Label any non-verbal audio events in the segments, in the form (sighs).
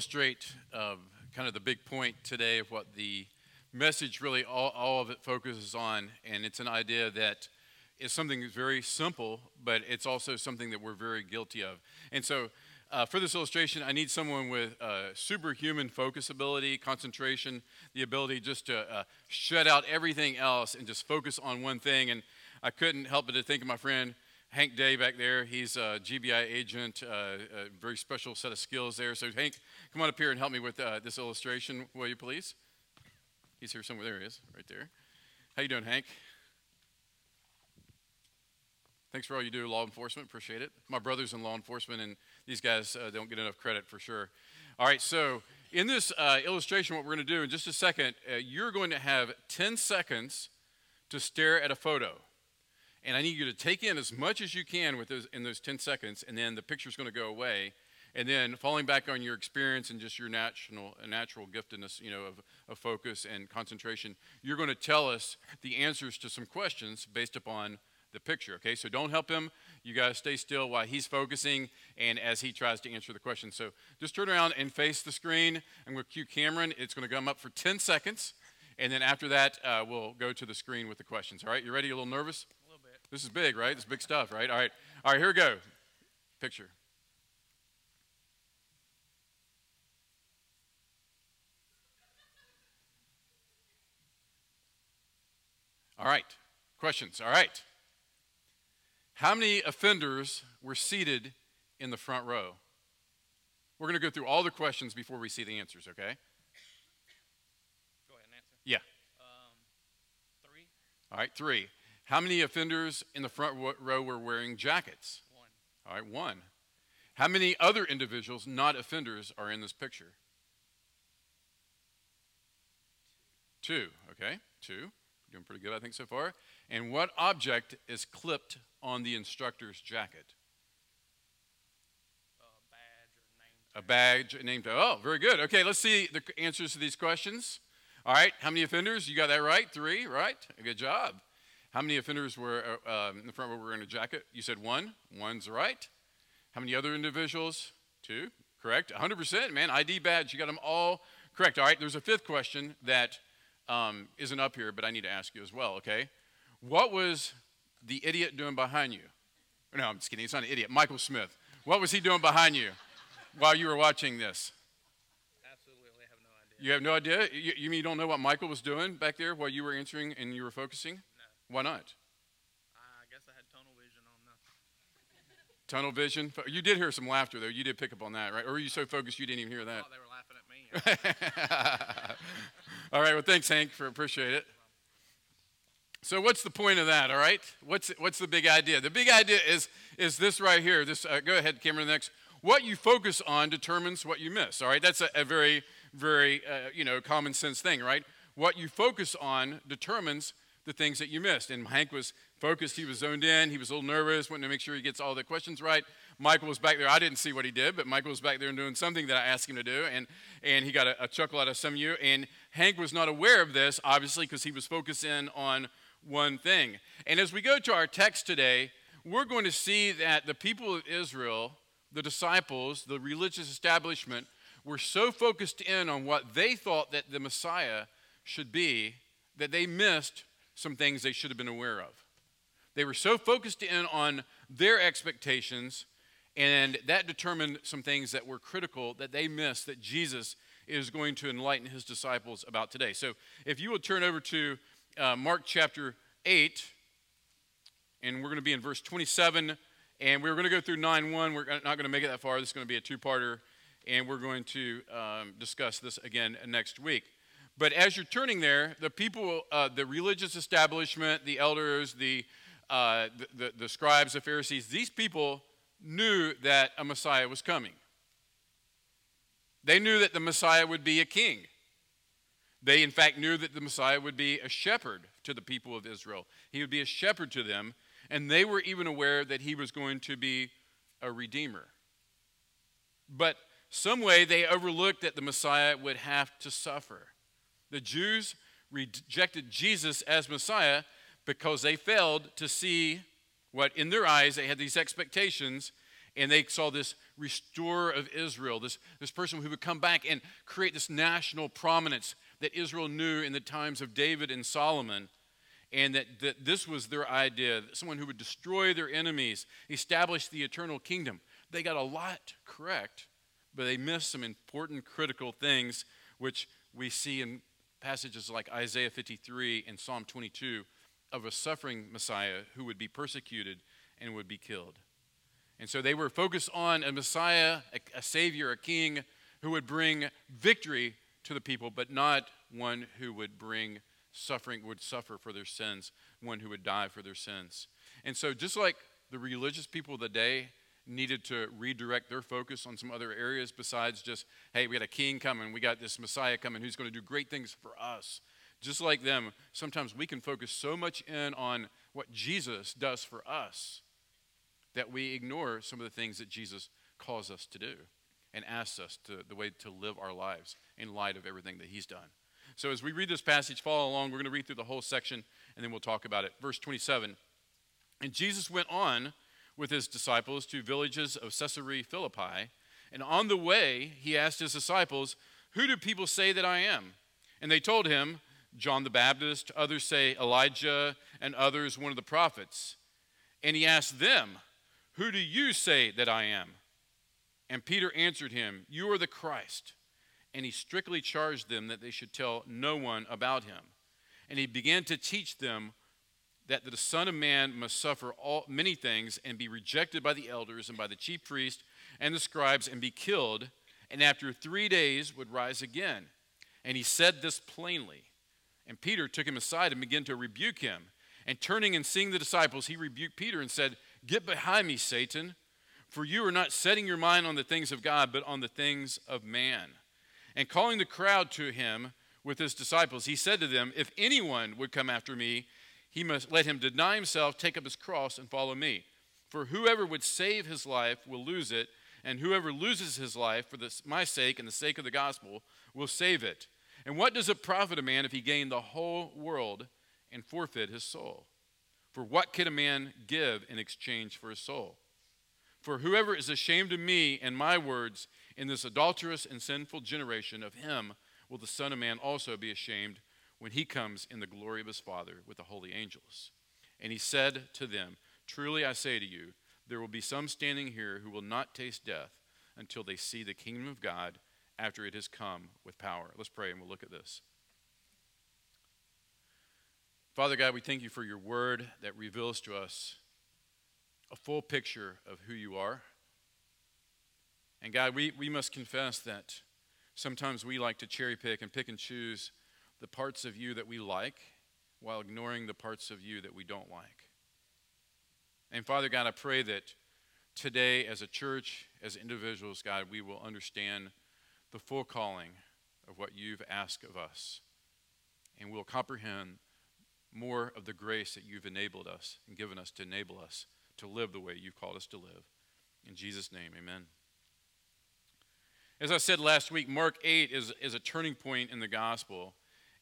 illustrate uh, kind of the big point today of what the message really all, all of it focuses on, and it's an idea that is something that's very simple, but it's also something that we're very guilty of. And so, uh, for this illustration, I need someone with uh, superhuman focus ability, concentration, the ability just to uh, shut out everything else and just focus on one thing. And I couldn't help but to think of my friend Hank Day back there. He's a GBI agent, uh, a very special set of skills there. So, Hank, come on up here and help me with uh, this illustration, will you please? He's here somewhere. There he is, right there. How you doing, Hank? Thanks for all you do, law enforcement. Appreciate it. My brother's in law enforcement, and these guys uh, don't get enough credit for sure. All right, so in this uh, illustration, what we're going to do in just a second, uh, you're going to have 10 seconds to stare at a photo. And I need you to take in as much as you can with those, in those 10 seconds, and then the picture's going to go away. And then falling back on your experience and just your natural, natural giftedness, you know, of, of focus and concentration, you're going to tell us the answers to some questions based upon the picture. Okay, so don't help him. You guys stay still while he's focusing and as he tries to answer the question. So just turn around and face the screen. I'm going to cue Cameron. It's going to come up for 10 seconds. And then after that, uh, we'll go to the screen with the questions. All right, you ready? A little nervous? This is big, right? This is big stuff, right? All right. All right, here we go. Picture. All right. Questions. All right. How many offenders were seated in the front row? We're going to go through all the questions before we see the answers, okay? Go ahead and answer. Yeah. Um, three, All right, three. How many offenders in the front row were wearing jackets? one, All right, one. How many other individuals, not offenders, are in this picture? Two, okay, two. Doing pretty good, I think, so far. And what object is clipped on the instructor's jacket? A badge or name. A badge named, oh, very good. Okay, let's see the answers to these questions. All right, how many offenders? You got that right? Three, right? Good job. How many offenders were uh, um, in the front row were wearing a jacket? You said one. One's right. How many other individuals? Two. Correct. 100%, man. ID badge. You got them all correct. All right, there's a fifth question that um, not up here, but I need to ask you as well, okay? What was the idiot doing behind you? No, I'm just kidding. He's not an idiot. Michael Smith. What was he doing behind you while you were watching this? Absolutely have no idea. You have no idea? You, you mean you don't know what Michael was doing back there while you were answering and you were focusing? Why not? I guess I had tunnel vision on the. Tunnel vision. You did hear some laughter, though. You did pick up on that, right? Or were you so focused you didn't even hear that? Oh, they were laughing at me. (laughs) (laughs) all right. Well, thanks, Hank, for appreciate it. So, what's the point of that? All right. What's what's the big idea? The big idea is is this right here. This. Uh, go ahead, Cameron. Next. What you focus on determines what you miss. All right. That's a, a very very uh, you know common sense thing, right? What you focus on determines the things that you missed. And Hank was focused. He was zoned in. He was a little nervous, wanting to make sure he gets all the questions right. Michael was back there. I didn't see what he did, but Michael was back there and doing something that I asked him to do, and, and he got a, a chuckle out of some of you. And Hank was not aware of this, obviously, because he was focused in on one thing. And as we go to our text today, we're going to see that the people of Israel, the disciples, the religious establishment, were so focused in on what they thought that the Messiah should be that they missed some things they should have been aware of. They were so focused in on their expectations, and that determined some things that were critical that they missed that Jesus is going to enlighten his disciples about today. So if you will turn over to uh, Mark chapter 8, and we're going to be in verse 27, and we're going to go through 9 1. We're not going to make it that far. This is going to be a two parter, and we're going to um, discuss this again next week. But as you're turning there, the people, uh, the religious establishment, the elders, the, uh, the, the, the scribes, the Pharisees, these people knew that a Messiah was coming. They knew that the Messiah would be a king. They, in fact, knew that the Messiah would be a shepherd to the people of Israel. He would be a shepherd to them, and they were even aware that he was going to be a redeemer. But some way they overlooked that the Messiah would have to suffer. The Jews rejected Jesus as Messiah because they failed to see what in their eyes they had these expectations And they saw this restorer of Israel, this, this person who would come back and create this national prominence that Israel knew in the times of David and Solomon. And that, that this was their idea someone who would destroy their enemies, establish the eternal kingdom. They got a lot correct, but they missed some important critical things, which we see in passages like Isaiah 53 and Psalm 22 of a suffering Messiah who would be persecuted and would be killed. And so they were focused on a Messiah, a, a, Savior, a King who would bring victory to the people, but not one who would bring suffering, would suffer for their sins, one who would die for their sins. And so, just like the religious people of the day needed to redirect their focus on some other areas besides just, hey, we got a king coming, we got this Messiah coming who's going to do great things for us. Just like them, sometimes we can focus so much in on what Jesus does for us that we ignore some of the things that Jesus calls us to do and asks us to the way to live our lives in light of everything that he's done. So as we read this passage, follow along. We're going to read through the whole section and then we'll talk about it. Verse 27. And Jesus went on with his disciples to villages of Caesarea Philippi, and on the way he asked his disciples, "Who do people say that I am?" And they told him, John the Baptist, others say Elijah, and others one of the prophets. And he asked them, Who do you say that I am? And Peter answered him, You are the Christ. And he strictly charged them that they should tell no one about him. And he began to teach them that the Son of Man must suffer all, many things and be rejected by the elders and by the chief priests and the scribes and be killed, and after three days would rise again. And he said this plainly. And Peter took him aside and began to rebuke him. And turning and seeing the disciples, he rebuked Peter and said, Get behind me, Satan, for you are not setting your mind on the things of God, but on the things of man. And calling the crowd to him with his disciples, he said to them, If anyone would come after me, he must let him deny himself, take up his cross, and follow me. For whoever would save his life will lose it, and whoever loses his life for this, my sake and the sake of the gospel will save it. And what does it profit a man if he gain the whole world and forfeit his soul? For what can a man give in exchange for his soul? For whoever is ashamed of me and my words in this adulterous and sinful generation, of him will the Son of Man also be ashamed when he comes in the glory of his Father with the holy angels. And he said to them, Truly I say to you, there will be some standing here who will not taste death until they see the kingdom of God after it has come with power. Let's pray and we'll look at this. Father God, we thank you for your word that reveals to us a full picture of who you are. And God, we, we must confess that sometimes we like to cherry pick and pick and choose the parts of you that we like while ignoring the parts of you that we don't like. And Father God, I pray that today, as a church, as individuals, God, we will understand the full calling of what you've asked of us. And we'll comprehend more of the grace that you've enabled us and given us to enable us to live the way you've called us to live. In Jesus' name, amen. As I said last week, Mark 8 is, is a turning point in the gospel.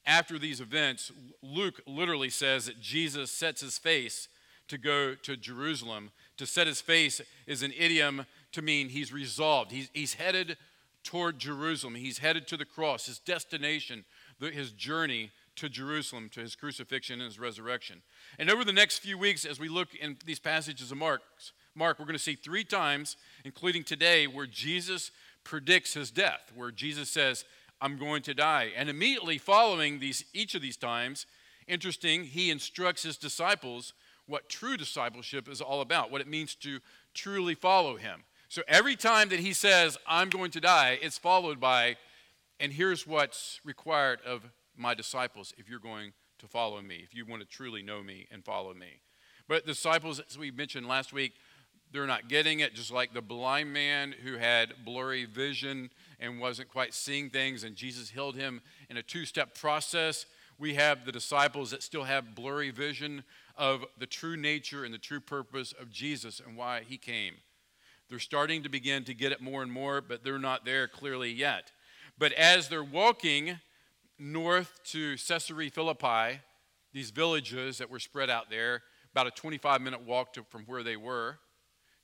After these events, Luke literally says that Jesus sets his face to go to Jerusalem. To set his face is an idiom to mean he's resolved. He's, he's headed toward Jerusalem. He's headed to the cross, his destination, his journey to Jerusalem, to his crucifixion and his resurrection. And over the next few weeks, as we look in these passages of Mark, Mark, we're going to see three times, including today, where Jesus predicts his death, where Jesus says, I'm going to die. And immediately following these, each of these times, interesting, he instructs his disciples what true discipleship is all about, what it means to truly follow him. So every time that he says, I'm going to die, it's followed by, and here's what's required of my disciples if you're going to follow me, if you want to truly know me and follow me. But disciples, as we mentioned last week, they're not getting it, just like the blind man who had blurry vision and wasn't quite seeing things, and Jesus healed him in a two step process. We have the disciples that still have blurry vision of the true nature and the true purpose of Jesus and why he came. They're starting to begin to get it more and more, but they're not there clearly yet. But as they're walking north to Caesarea Philippi, these villages that were spread out there, about a 25 minute walk to, from where they were,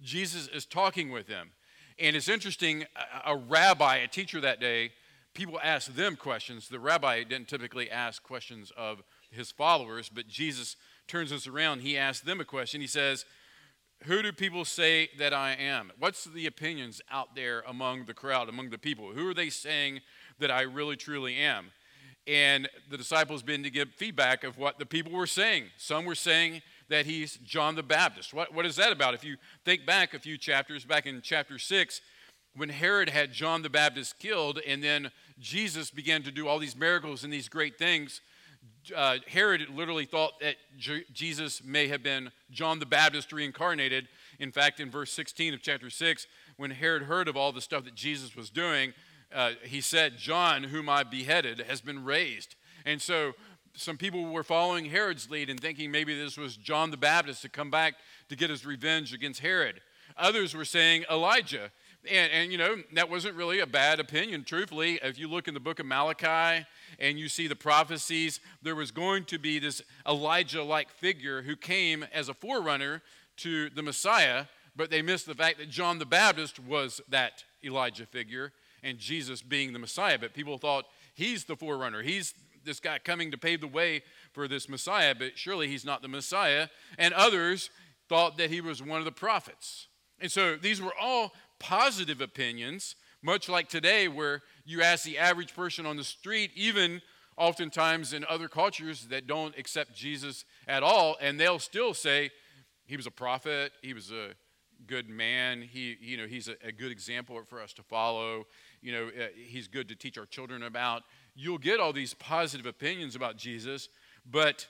Jesus is talking with them. And it's interesting, a, rabbi, a teacher that day, people asked them questions. The rabbi didn't typically ask questions of his followers, but Jesus turns us around. He asks them a question. He says, Who do people say that I am? What's the opinions out there among the crowd, among the people? Who are they saying that I really truly am? And the disciples began to give feedback of what the people were saying. Some were saying that he's John the Baptist. What, what is that about? If you think back a few chapters, back in chapter 6, when Herod had John the Baptist killed, and then Jesus began to do all these miracles and these great things, uh, Herod literally thought that J- Jesus may have been John the Baptist reincarnated. In fact, in verse 16 of chapter 6, when Herod heard of all the stuff that Jesus was doing, uh, he said, John, whom I beheaded, has been raised. And so some people were following Herod's lead and thinking maybe this was John the Baptist to come back to get his revenge against Herod. Others were saying Elijah. And, and, you know, that wasn't really a bad opinion, truthfully. If you look in the book of Malachi and you see the prophecies, there was going to be this Elijah like figure who came as a forerunner to the Messiah, but they missed the fact that John the Baptist was that Elijah figure and Jesus being the Messiah. But people thought he's the forerunner. He's this guy coming to pave the way for this Messiah, but surely he's not the Messiah. And others thought that he was one of the prophets. And so these were all positive opinions, much like today, where you ask the average person on the street, even oftentimes in other cultures that don't accept Jesus at all, and they'll still say he was a prophet, he was a good man, he, you know, he's a, a good example for us to follow you know, uh, he's good to teach our children about. You'll get all these positive opinions about Jesus, but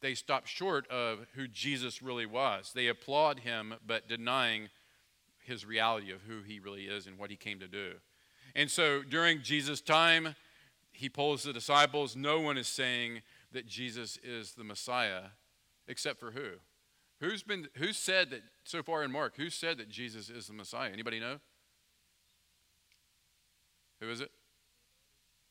they stop short of who Jesus really was. They applaud him, but denying his reality of who he really is and what he came to do. And so during Jesus' time, he polls the disciples. No one is saying that Jesus is the Messiah, except for who? Who's been who said that so far in Mark? Who said that Jesus is the Messiah? Anybody know? Who is it?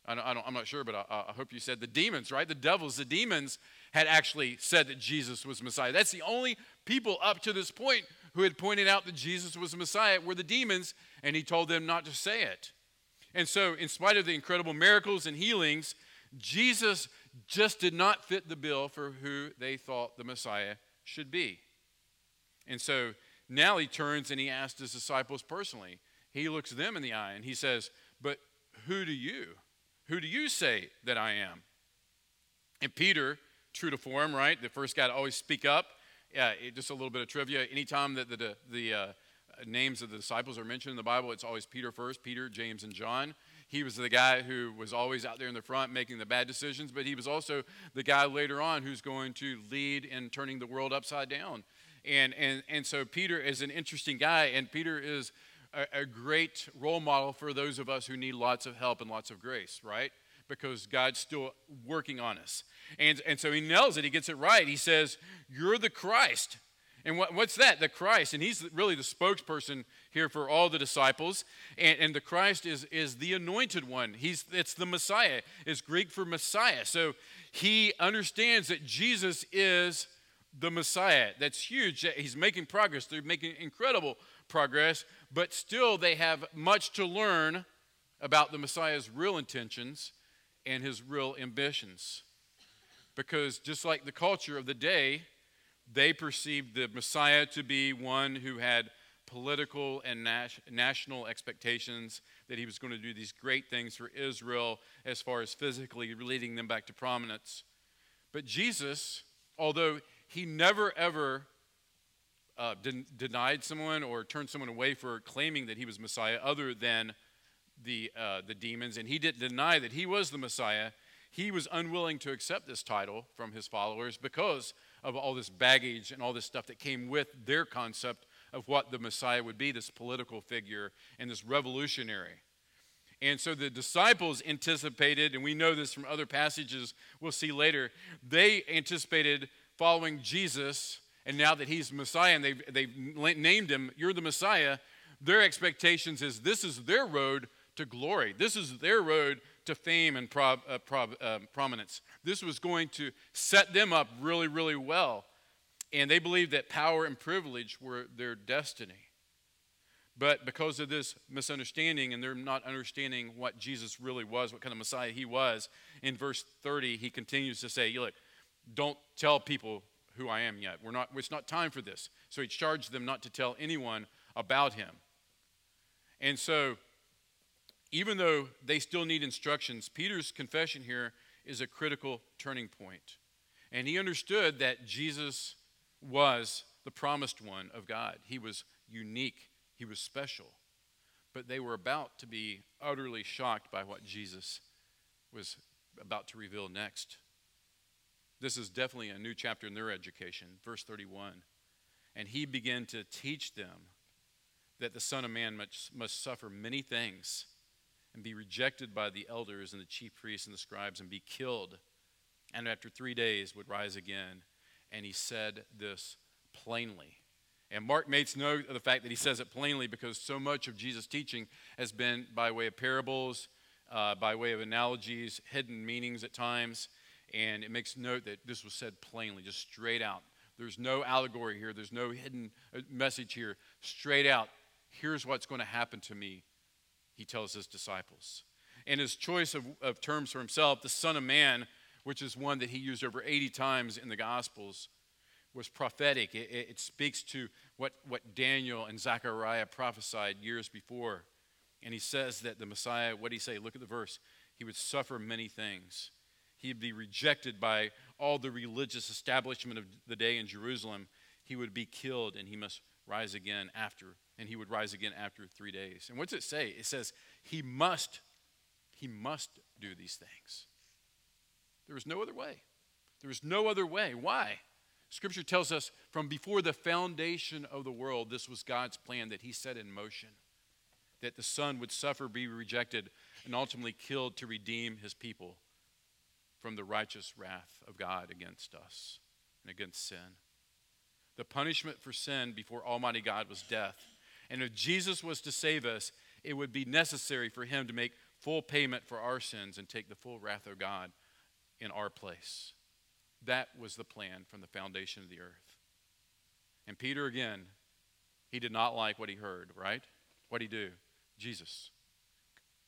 I don't, I am not sure, but I, I, hope you said the demons, right? The devils, the demons had actually said that Jesus was Messiah. That's the only people up to this point who had pointed out that Jesus was Messiah were the demons, and he told them not to say it. And so, in spite of the incredible miracles and healings, Jesus just did not fit the bill for who they thought the Messiah should be. And so now he turns and he asks his disciples personally. He looks them in the eye and he says, but who do you? Who do you say that I am? And Peter, true to form, right? The first guy to always speak up. Yeah, just a little bit of trivia. Anytime that the, the, the uh, names of the disciples are mentioned in the Bible, it's always Peter first Peter, James, and John. He was the guy who was always out there in the front making the bad decisions, but he was also the guy later on who's going to lead in turning the world upside down. And, and, and so Peter is an interesting guy, and Peter is a, a great role model for those of us who need lots of help and lots of grace, right? Because God's still working on us. And, and so he nails it, he gets it right. He says, You're the Christ. And what, what's that? The Christ. And he's really the spokesperson here for all the disciples. And, and the Christ is, is the anointed one. He's, it's the Messiah. It's Greek for Messiah. So he understands that Jesus is the Messiah. That's huge. He's making progress. They're making incredible progress but still they have much to learn about the Messiah's real intentions and his real ambitions. Because just like the culture of the day, they perceived the Messiah to be one who had political and nas- national expectations that he was going to do these great things for Israel as far as physically leading them back to prominence. But Jesus, although he never ever uh, den- denied someone or turned someone away for claiming that he was Messiah other than the, uh, the demons, and he didn't deny that he was the Messiah, he was unwilling to accept this title from his followers because of all this baggage and all this stuff that came with their concept of what the Messiah would be this political figure and this revolutionary. And so the disciples anticipated, and we know this from other passages we'll see later, they anticipated following Jesus and now that he's Messiah and they've, they've named him, you're the Messiah, their expectations is this is their road to glory. This is their road to fame and uh, uh, prominence. This was going to set them up really, really well. And they believed that power and privilege were their destiny. But because of this misunderstanding and they're not understanding what Jesus really was, what kind of Messiah he was, in verse 30, he continues to say, Look, don't tell people who I am yet. We're not, it's not time for this. So he charged them not to tell anyone about him. And so, even though they still need instructions, Peter's confession here is a critical turning point. And he understood that Jesus was the promised one of God. He was unique he was special. But they were about to be utterly shocked by what Jesus was about to reveal next. This is definitely a new chapter in their education. Verse 31. And he began to teach them that the Son of Man must, must suffer many things and be rejected by the elders and the chief priests and the scribes and be killed, and after three days would rise again. And he said this plainly. And Mark makes note of the fact that he says it plainly because so much of Jesus' teaching has been by way of parables, uh, by way of analogies, hidden meanings at times. And it makes note that this was said plainly, just straight out. There's no allegory here, there's no hidden uh, message here. Straight out, here's what's going to happen to me, he tells his disciples. And his choice of, of terms for himself, the Son of Man, which is one that he used over 80 times in the Gospels, was prophetic. It, it, it, speaks to what, what Daniel and Zechariah prophesied years before. And he says that the Messiah, what did he say? Look at the verse. He would suffer many things. He'd be rejected by all the religious establishment of the day in Jerusalem. He would be killed and he must rise again after, and he would rise again after three days. And what's it say? It says he must, he must do these things. There was no other way. There was no other way. Why? Scripture tells us from before the foundation of the world, this was God's plan that He set in motion. That the Son would suffer, be rejected, and ultimately killed to redeem His people from the righteous wrath of God against us and against sin. The punishment for sin before Almighty God was death. And if Jesus was to save us, it would be necessary for Him to make full payment for our sins and take the full wrath of God in our place. That was the plan from the foundation of the earth. And Peter, again, he did not like what he heard, right? What'd he do? Jesus,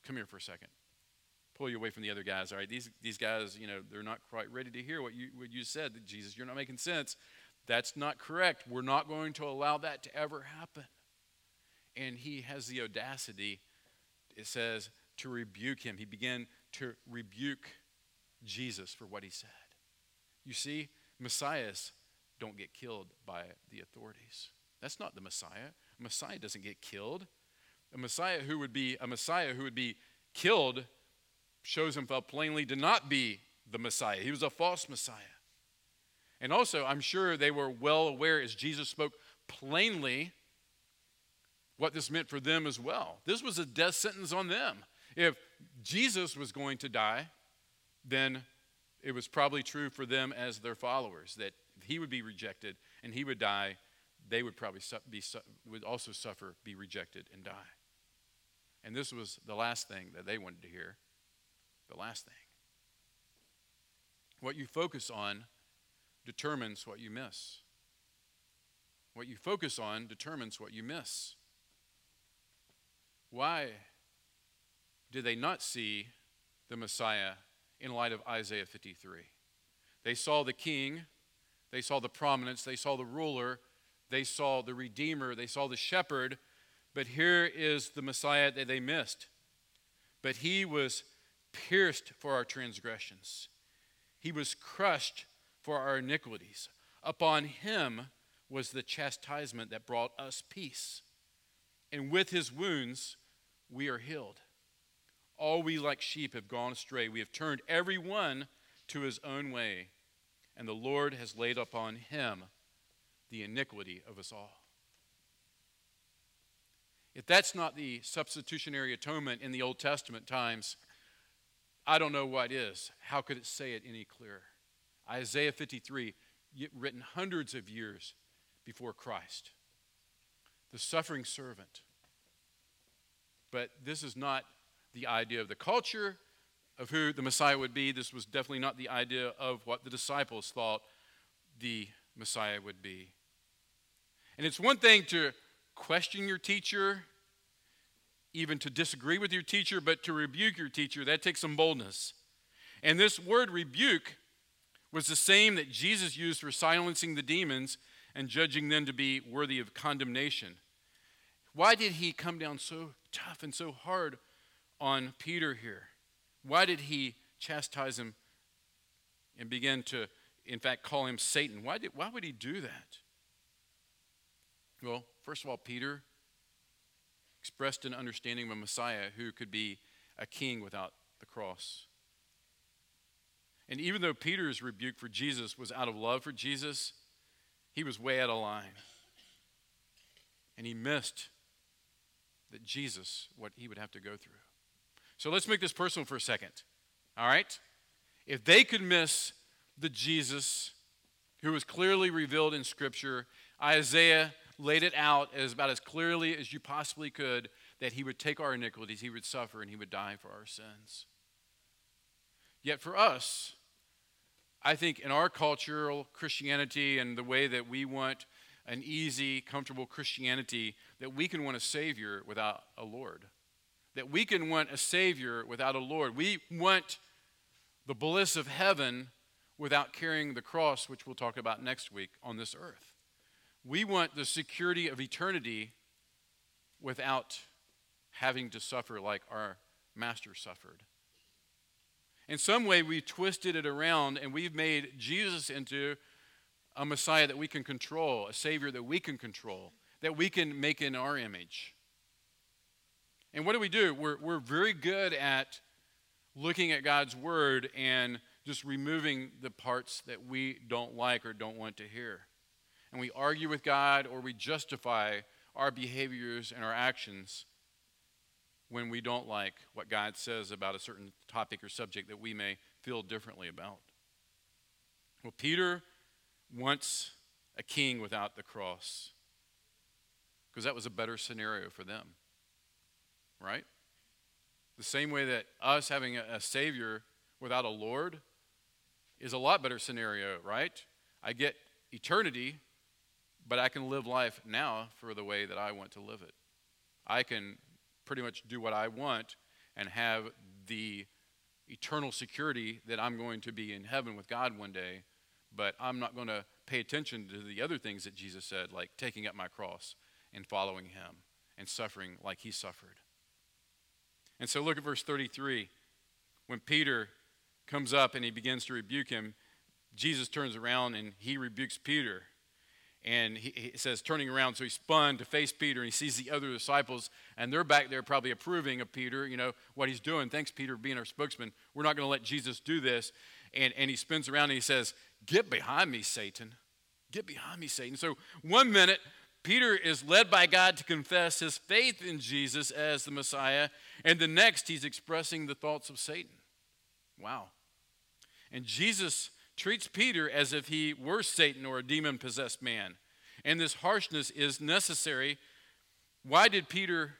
come here for a second. Pull you away from the other guys, all right? These, these guys, you know, they're not quite ready to hear what you, what you said. Jesus, you're not making sense. That's not correct. We're not going to allow that to ever happen. And he has the audacity, it says, to rebuke him. He began to rebuke Jesus for what he said. You see, messiahs don't get killed by the authorities. That's not the Messiah. A Messiah doesn't get killed. A Messiah who would be a Messiah who would be killed shows himself plainly to not be the Messiah. He was a false Messiah. And also, I'm sure they were well aware as Jesus spoke plainly what this meant for them as well. This was a death sentence on them. If Jesus was going to die, then it was probably true for them as their followers that he would be rejected and he would die. They would probably be, would also suffer, be rejected, and die. And this was the last thing that they wanted to hear. The last thing. What you focus on determines what you miss. What you focus on determines what you miss. Why did they not see the Messiah in light of Isaiah 53. They saw the king, they saw the prominence, they saw the ruler, they saw the redeemer, they saw the shepherd, but here is the Messiah that they missed. But he was pierced for our transgressions, he was crushed for our iniquities. Upon him was the chastisement that brought us peace. And with his wounds, we are healed. All we like sheep have gone astray. We have turned every one to his own way, and the Lord has laid upon him the iniquity of us all. If that's not the substitutionary atonement in the Old Testament times, I don't know what is. How could it say it any clearer? Isaiah 53, written hundreds of years before Christ. The suffering servant. But this is not the idea of the culture of who the Messiah would be. This was definitely not the idea of what the disciples thought the Messiah would be. And it's one thing to question your teacher, even to disagree with your teacher, but to rebuke your teacher, that takes some boldness. And this word rebuke was the same that Jesus used for silencing the demons and judging them to be worthy of condemnation. Why did he come down so tough and so hard on Peter here? Why did he chastise him and begin to, in fact, call him Satan? Why, did, why would he do that? Well, first of all, Peter expressed an understanding of a Messiah who could be a king without the cross. And even though Peter's rebuke for Jesus was out of love for Jesus, he was way out of line. And he missed that Jesus, what he would have to go through. So let's make this personal for a second. All right? If they could miss the Jesus who was clearly revealed in Scripture, Isaiah laid it out as about as clearly as you possibly could that he would take our iniquities, he would suffer, and he would die for our sins. Yet for us, I think in our cultural Christianity and the way that we want an easy, comfortable Christianity, that we can want a Savior without a Lord. That we can want a Savior without a Lord. We want the bliss of heaven without carrying the cross, which we'll talk about next week on this earth. We want the security of eternity without having to suffer like our Master suffered. In some way, we twisted it around and we've made Jesus into a Messiah that we can control, a Savior that we can control, that we can make in our image. And what do we do? We're, we're very good at looking at God's Word and just removing the parts that we don't like or don't want to hear. And we argue with God or we justify our behaviors and our actions when we don't like what God says about a certain topic or subject that we may feel differently about. Well, Peter wants a king without the cross because that was a better scenario for them, right? The same way that us having a, a Savior without a Lord is a lot better scenario, right? I get eternity, but I can live life now for the way that I want to live it. I can pretty much do what I want and have the eternal security that I'm going to be in heaven with God one day, but I'm not going to pay attention to the other things that Jesus said, like taking up my cross and following him and suffering like he suffered. And so look at verse 33. When Peter comes up and he begins to rebuke him, Jesus turns around and he rebukes Peter and he, he, says turning around so he spun to face peter and he sees the other disciples and they're back there probably approving of peter you know what he's doing. Thanks peter for being our spokesman. We're not going to let jesus do this. And, and he spins around and he says get behind me satan. Get behind me satan. So one minute peter is led by god to confess his faith in jesus as the messiah and the next he's expressing the thoughts of satan. Wow. And jesus treats Peter as if he were Satan or a demon possessed man. And this harshness is necessary. Why did Peter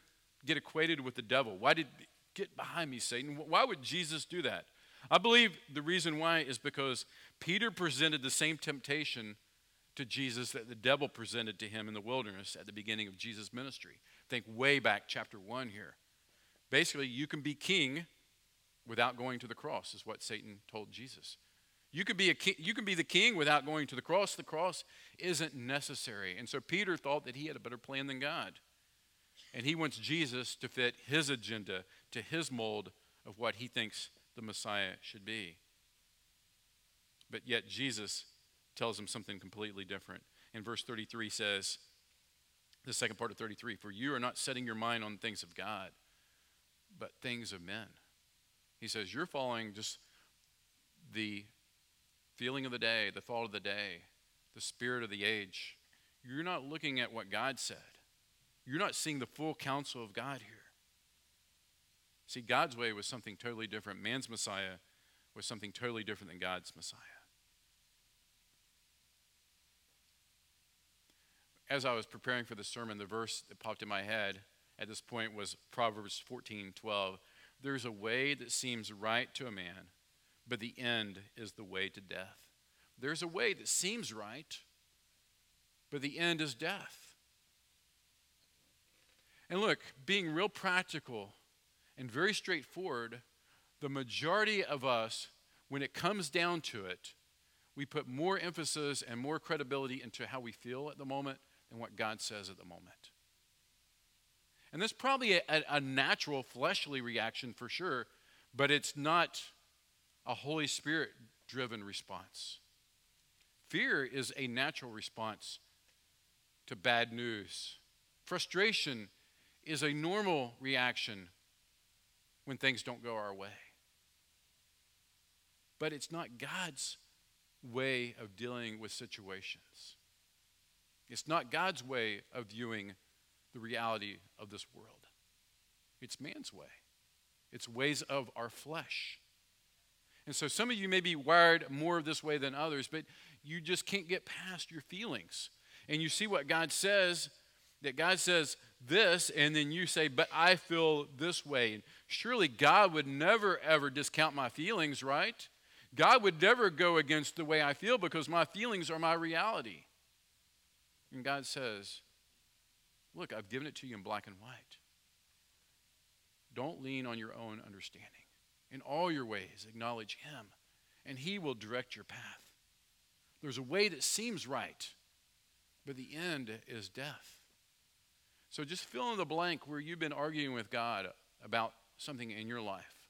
get equated with the devil? Why did get behind me, Satan? Why would Jesus do that? I believe the reason why is because Peter presented the same temptation to Jesus that the devil presented to him in the wilderness at the beginning of Jesus' ministry. Think way back, chapter 1 here. Basically, you can be king without going to the cross, is what Satan told Jesus. You can, be a king, you can be the king without going to the cross. The cross isn't necessary. And so Peter thought that he had a better plan than God. And he wants Jesus to fit his agenda, to his mold of what he thinks the Messiah should be. But yet Jesus tells him something completely different. In verse 33 says, the second part of 33, for you are not setting your mind on things of God, but things of men. He says, you're following just the feeling of the day, the thought of the day, the spirit of the age. You're not looking at what God said. You're not seeing the full counsel of God here. See, God's way was something totally different. Man's Messiah was something totally different than God's Messiah. As I was preparing for the sermon, the verse that popped in my head at this point was Proverbs 14 12. There's a way that seems right to a man but the end is the way to death. There's a way that seems right, but the end is death. And look, being real practical and very straightforward, the majority of us, when it comes down to it, we put more emphasis and more credibility into how we feel at the moment than what God says at the moment. And that's probably a, a, natural fleshly reaction for sure, but it's not a Holy Spirit driven response. Fear is a natural response to bad news. Frustration is a normal reaction when things don't go our way. But it's not God's way of dealing with situations. It's not God's way of viewing the reality of this world. It's man's way, it's ways of our flesh. And so some of you may be wired more this way than others, but you just can't get past your feelings. And you see what God says, that God says this, and then you say, But I feel this way. And surely God would never, ever discount my feelings, right? God would never go against the way I feel because my feelings are my reality. And God says, Look, I've given it to you in black and white. Don't lean on your own understanding. In all your ways, acknowledge Him, and He will direct your path. There's a way that seems right, but the end is death. So just fill in the blank where you've been arguing with God about something in your life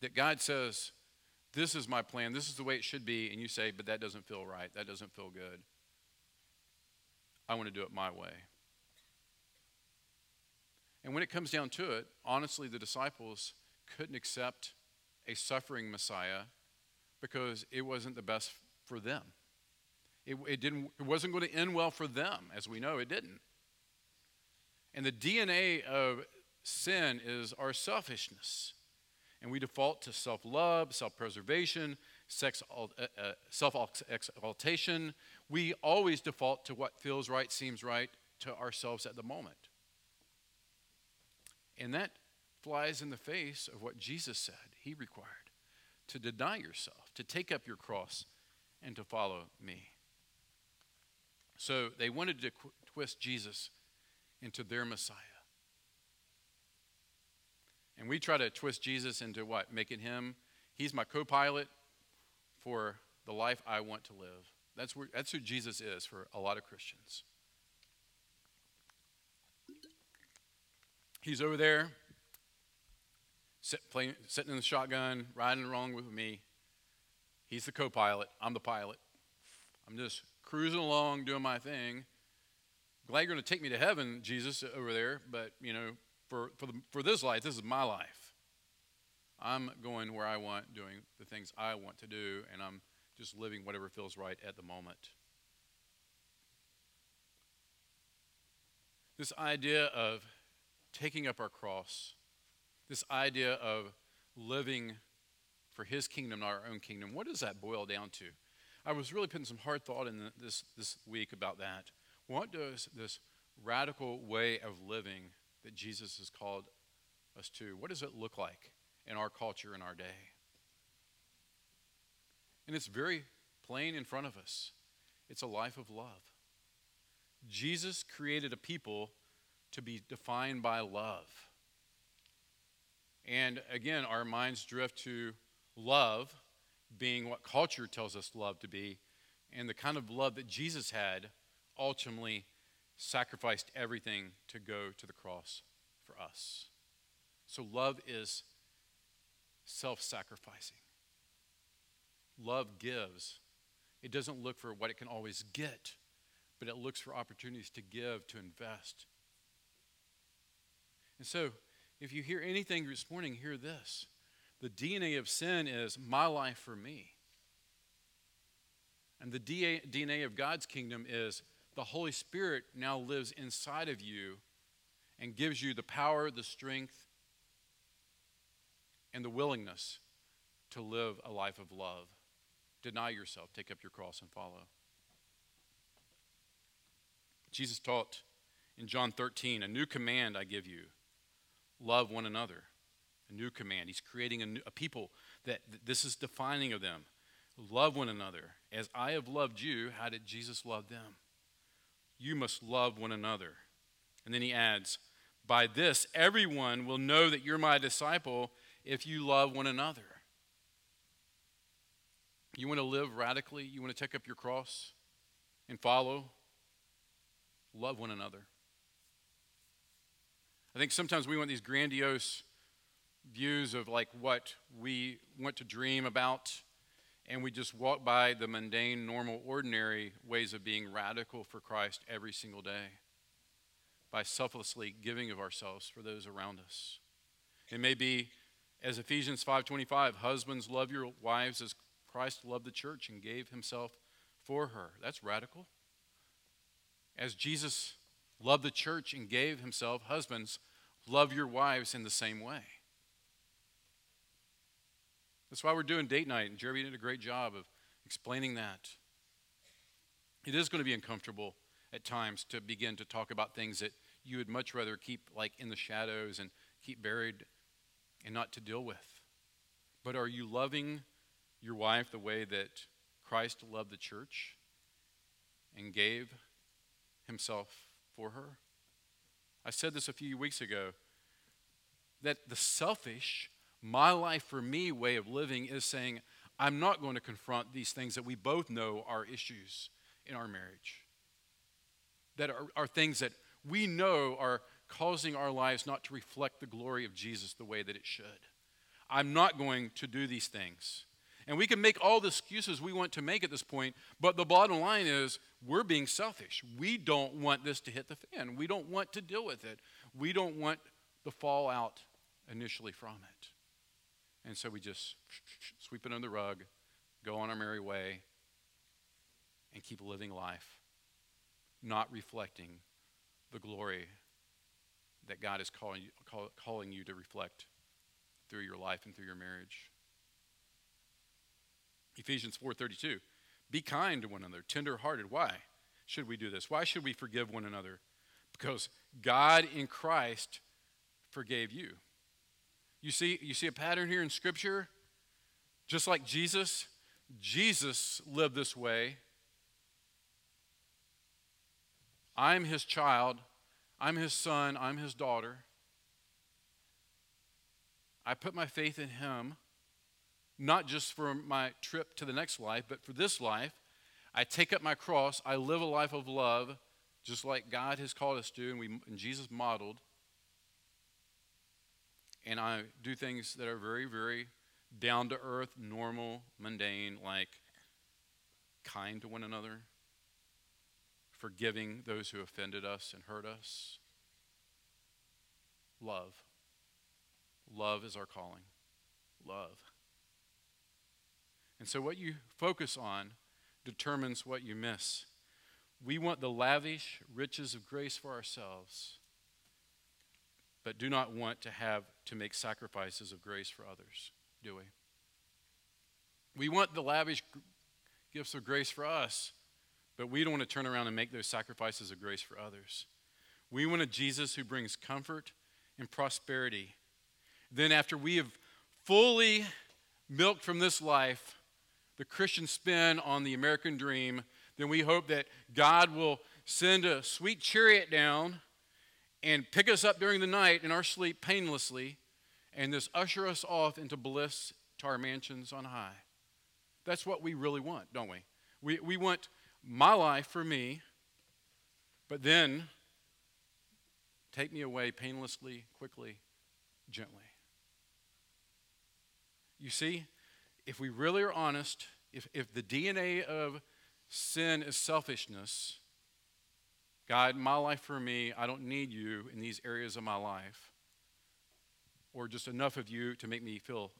that God says, This is my plan, this is the way it should be, and you say, But that doesn't feel right, that doesn't feel good. I want to do it my way. And when it comes down to it, honestly, the disciples couldn't accept a suffering Messiah because it wasn't the best for them. It, it, didn't, it wasn't going to end well for them, as we know, it didn't. And the DNA of sin is our selfishness and we default to self love, self preservation, uh, uh, self exaltation. We always default to what feels right, seems right to ourselves at the moment. And that flies in the face of what Jesus said he required to deny yourself, to take up your cross, and to follow me. So they wanted to twist Jesus into their Messiah. And we try to twist Jesus into what? Making him, he's my co pilot for the life I want to live. That's, where, that's who Jesus is for a lot of Christians. He's over there, sit, playing, sitting in the shotgun, riding along with me. He's the co pilot. I'm the pilot. I'm just cruising along, doing my thing. Glad you're going to take me to heaven, Jesus, over there, but, you know, for, for, the, for this life, this is my life. I'm going where I want, doing the things I want to do, and I'm just living whatever feels right at the moment. This idea of taking up our cross, this idea of living for His kingdom, not our own kingdom, what does that boil down to? I was really putting some hard thought in this, this week about that. What does this radical way of living that Jesus has called us to? What does it look like in our culture in our day? And it's very plain in front of us it's a life of love. Jesus created a people to be defined by love. And again, our minds drift to love being what culture tells us love to be, and the kind of love that Jesus had ultimately sacrificed everything to go to the cross for us. So, love is self sacrificing. Love gives. It doesn't look for what it can always get, but it looks for opportunities to give, to invest. And so, if you hear anything this morning, hear this. The DNA of sin is my life for me. And the DNA of God's kingdom is the Holy Spirit now lives inside of you and gives you the power, the strength, and the willingness to live a life of love. Deny yourself, take up your cross, and follow. Jesus taught in John 13 a new command I give you love one another. A new command. He's creating a, new, a people that this is defining of them. Love one another. As I have loved you, how did Jesus love them? You must love one another. And then he adds, By this, everyone will know that you're my disciple if you love one another. You want to live radically? You want to take up your cross and follow? Love one another. I think sometimes we want these grandiose views of like what we want to dream about and we just walk by the mundane, normal, ordinary ways of being radical for Christ every single day by selflessly giving of ourselves for those around us. It may be as Ephesians 5:25, husbands love your wives as Christ loved the church and gave himself for her. That's radical. As Jesus loved the church and gave himself, husbands love your wives in the same way. That's why we're doing date night, and Jeremy did a great job of explaining that. It is going to be uncomfortable at times to begin to talk about things that you would much rather keep like in the shadows and keep buried and not to deal with. But are you loving your wife the way that Christ loved the church and gave himself for her? I said this a few weeks ago that the selfish my life for me way of living is saying, I'm not going to confront these things that we both know are issues in our marriage, that are, are things that we know are causing our lives not to reflect the glory of Jesus the way that it should. I'm not going to do these things. And we can make all the excuses we want to make at this point, but the bottom line is we're being selfish. We don't want this to hit the fan. We don't want to deal with it. We don't want the fallout initially from it. And so we just sweep it under the rug, go on our merry way, and keep living life, not reflecting the glory that God is calling you, call, calling you to reflect through your life and through your marriage. Ephesians 4:32 Be kind to one another, tender-hearted. Why should we do this? Why should we forgive one another? Because God in Christ forgave you. You see, you see a pattern here in Scripture? Just like Jesus, Jesus lived this way. I'm his child. I'm his son. I'm his daughter. I put my faith in him, not just for my trip to the next life, but for this life. I take up my cross. I live a life of love, just like God has called us to, and, we, and Jesus modeled and I do things that are very, very down to earth, normal, mundane, like kind to one another, forgiving those who offended us and hurt us. Love. Love is our calling. Love. And so, what you focus on determines what you miss. We want the lavish riches of grace for ourselves but do not want to have to make sacrifices of grace for others, do we? We want the lavish gifts of grace for us, but we don't want to turn around and make those sacrifices of grace for others. We want a Jesus who brings comfort and prosperity. Then, after we have fully milked from this life the Christian spin on the American dream, then we hope that God will send a sweet chariot down and pick us up during the night in our sleep painlessly and just usher us off into bliss to our mansions on high. That's what we really want, don't we? We, we want my life for me, but then take me away painlessly, quickly, gently. You see, if we really are honest, if, if the DNA of sin is selfishness, God, my life for me, I don't need you in these areas of my life, or just enough of you to make me feel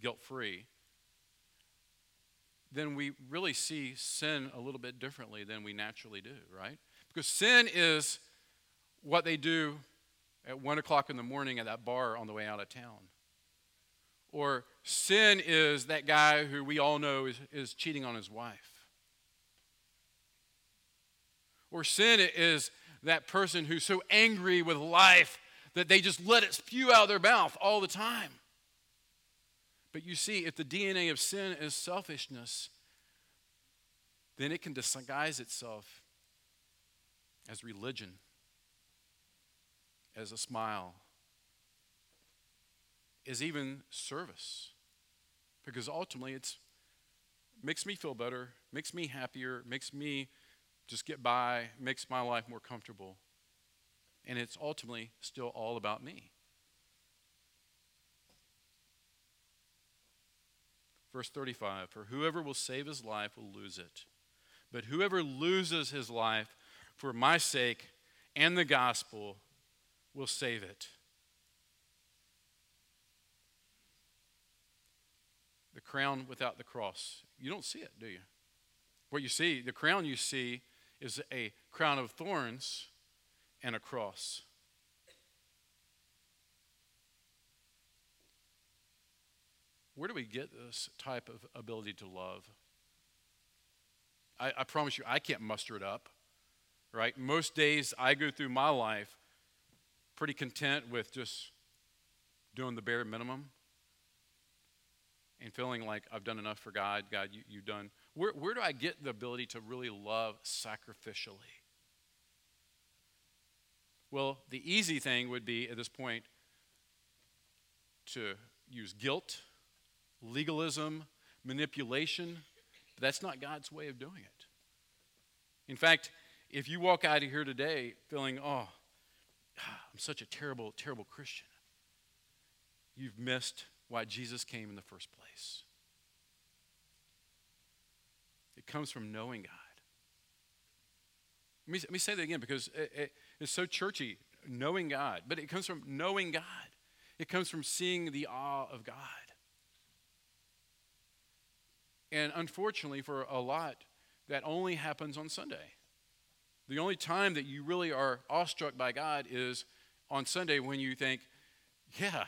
guilt free, then we really see sin a little bit differently than we naturally do, right? Because sin is what they do at one o'clock in the morning at that bar on the way out of town. Or sin is that guy who we all know is, is cheating on his wife. Or sin is that person who's so angry with life that they just let it spew out of their mouth all the time. But you see, if the DNA of sin is selfishness, then it can disguise itself as religion, as a smile, as even service. Because ultimately, it's makes me feel better, makes me happier, makes me just get by, makes my life more comfortable. And it's ultimately still all about me. Verse 35 For whoever will save his life will lose it. But whoever loses his life for my sake and the gospel will save it. Crown without the cross. You don't see it, do you? What you see, the crown you see is a crown of thorns and a cross. Where do we get this type of ability to love? I, I, promise you, I can't muster it up, right? Most days I go through my life pretty content with just doing the bare minimum and feeling like I've done enough for God. God, you, you've done. Where, where do I get the ability to really love sacrificially? Well, the easy thing would be at this point to use guilt legalism, manipulation. But that's not God's way of doing it. In fact, if you walk out of here today feeling, oh, (sighs) I'm such a terrible, terrible Christian, you've missed why Jesus came in the first place. It comes from knowing God. Let me, let me say that again because it, it, it's so churchy, knowing God. But it comes from knowing God, it comes from seeing the awe of God. And unfortunately, for a lot, that only happens on Sunday. The only time that you really are awestruck by God is on Sunday when you think, yeah,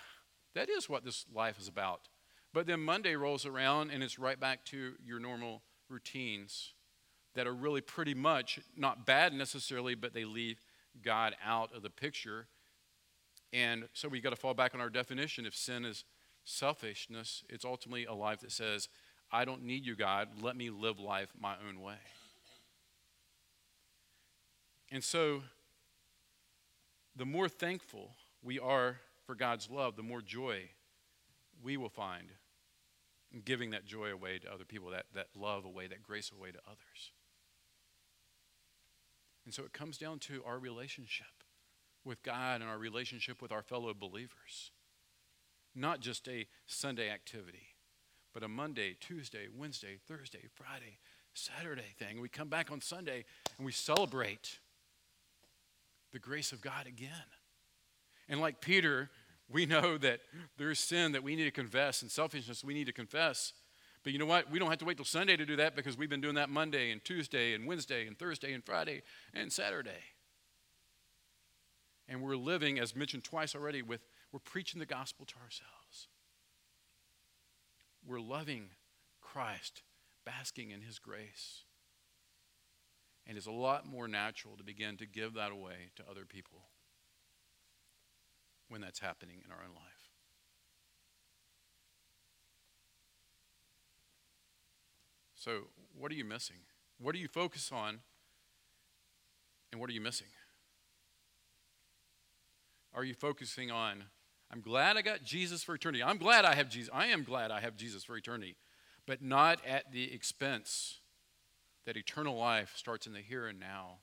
that is what this life is about. But then Monday rolls around and it's right back to your normal routines that are really pretty much not bad necessarily, but they leave God out of the picture. And so we've got to fall back on our definition. If sin is selfishness, it's ultimately a life that says, I don't need you, God. Let me live life my own way. And so, the more thankful we are for God's love, the more joy we will find in giving that joy away to other people, that, that love away, that grace away to others. And so it comes down to our relationship with God and our relationship with our fellow believers, not just a Sunday activity but a Monday, Tuesday, Wednesday, Thursday, Friday, Saturday thing. We come back on Sunday and we celebrate the grace of God again. And like Peter, we know that there's sin that we need to confess and selfishness we need to confess. But you know what? We don't have to wait till Sunday to do that because we've been doing that Monday and Tuesday and Wednesday and Thursday and Friday and Saturday. And we're living, as mentioned twice already, with we're preaching the gospel to ourselves we're loving Christ, basking in His grace. And it's a lot more natural to begin to give that away to other people when that's happening in our own life. So, what are you missing? What do you focus on? And what are you missing? Are you focusing on I'm glad I got Jesus for eternity. I'm glad I have Jesus. I am glad I have Jesus for eternity, but not at the expense that eternal life starts in the here and now.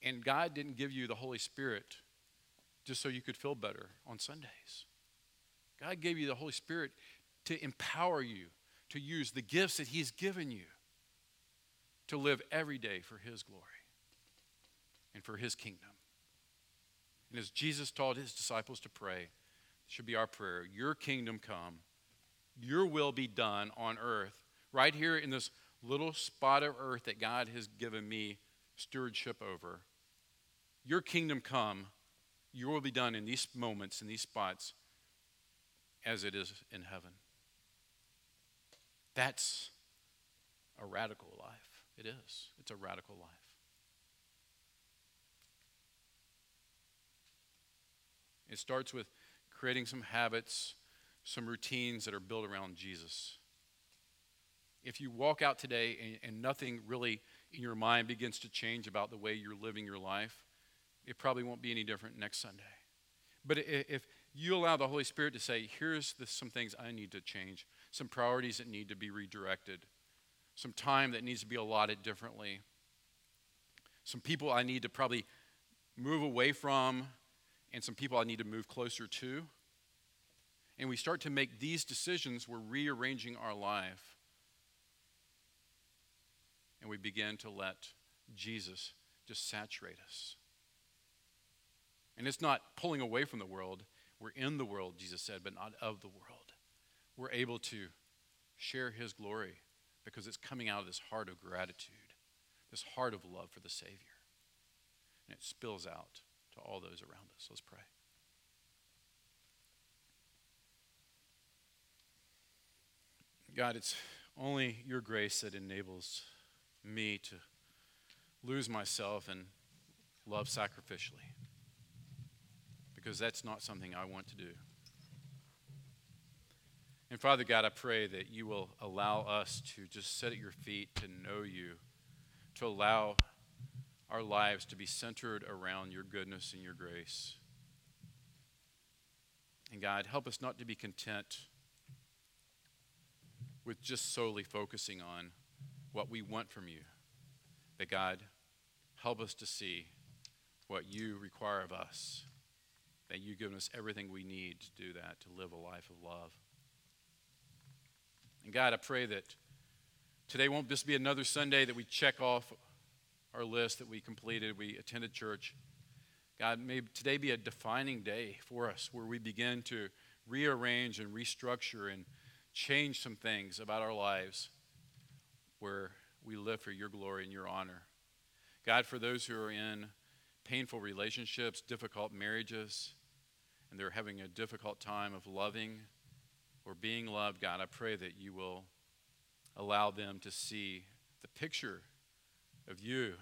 And God didn't give you the Holy Spirit just so you could feel better on Sundays. God gave you the Holy Spirit to empower you to use the gifts that He's given you to live every day for His glory and for His kingdom. And as Jesus taught His disciples to pray, should be our prayer. Your kingdom come, your will be done on earth, right here in this little spot of earth that God has given me stewardship over. Your kingdom come, your will be done in these moments, in these spots, as it is in heaven. That's a radical life. It is. It's a radical life. It starts with creating some habits some routines that are built around Jesus. If you walk out today and, and nothing really in your mind begins to change about the way you're living your life, it probably won't be any different next Sunday. But if you allow the Holy Spirit to say, here's the, some things I need to change, some priorities that need to be redirected, some time that needs to be allotted differently, some people I need to probably move away from, and some people I need to move closer to. And we start to make these decisions, we're rearranging our life. And we begin to let Jesus just saturate us. And it's not pulling away from the world. We're in the world, Jesus said, but not of the world. We're able to share his glory because it's coming out of this heart of gratitude, this heart of love for the Savior. And it spills out to all those around us. Let's pray. God, it's only your grace that enables me to lose myself and love sacrificially because that's not something I want to do. And Father God, I pray that you will allow us to just sit at your feet to know you, to allow our lives to be centered around your goodness and your grace. And God, help us not to be content with just solely focusing on what we want from you. But God, help us to see what you require of us that you've given us everything we need to do that, to live a life of love. And God, I pray that today won't just be another Sunday that we check off our list that we completed, we attended church. God, may today be a defining day for us where we begin to rearrange and restructure and change some things about our lives where we live for your glory and your honor. God, for those who are in painful relationships, difficult marriages, and they're having a difficult time of loving or being loved, God, I pray that you will allow them to see the picture of you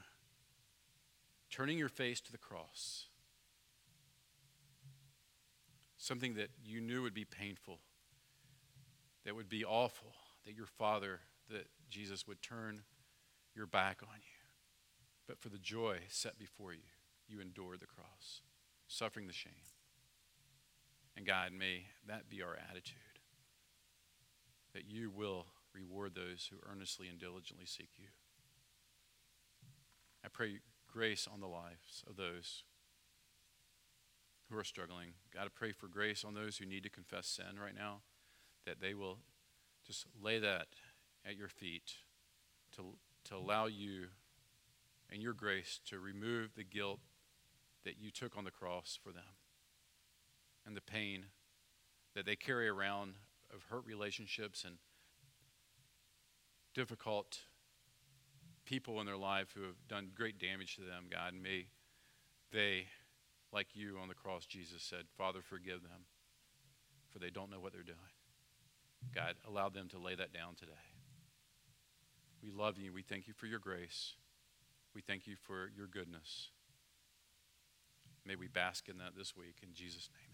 turning your face to the cross. Something that you knew would be painful, that would be awful, that your Father, that Jesus would turn your back on you. But for the joy set before you, you endured the cross, suffering the shame. And God, may that be our attitude that you will reward those who earnestly and diligently seek you. I pray grace on the lives of those who are struggling. God, I pray for grace on those who need to confess sin right now, that they will just lay that at your feet to, to allow you and your grace to remove the guilt that you took on the cross for them and the pain that they carry around of hurt relationships and difficult people in their life who have done great damage to them, God. And may they, like you on the cross, Jesus said, Father, forgive them, for they don't know what they're doing. God, allow them to lay that down today. We love you. We thank you for your grace. We thank you for your goodness. May we bask in that this week in Jesus' name.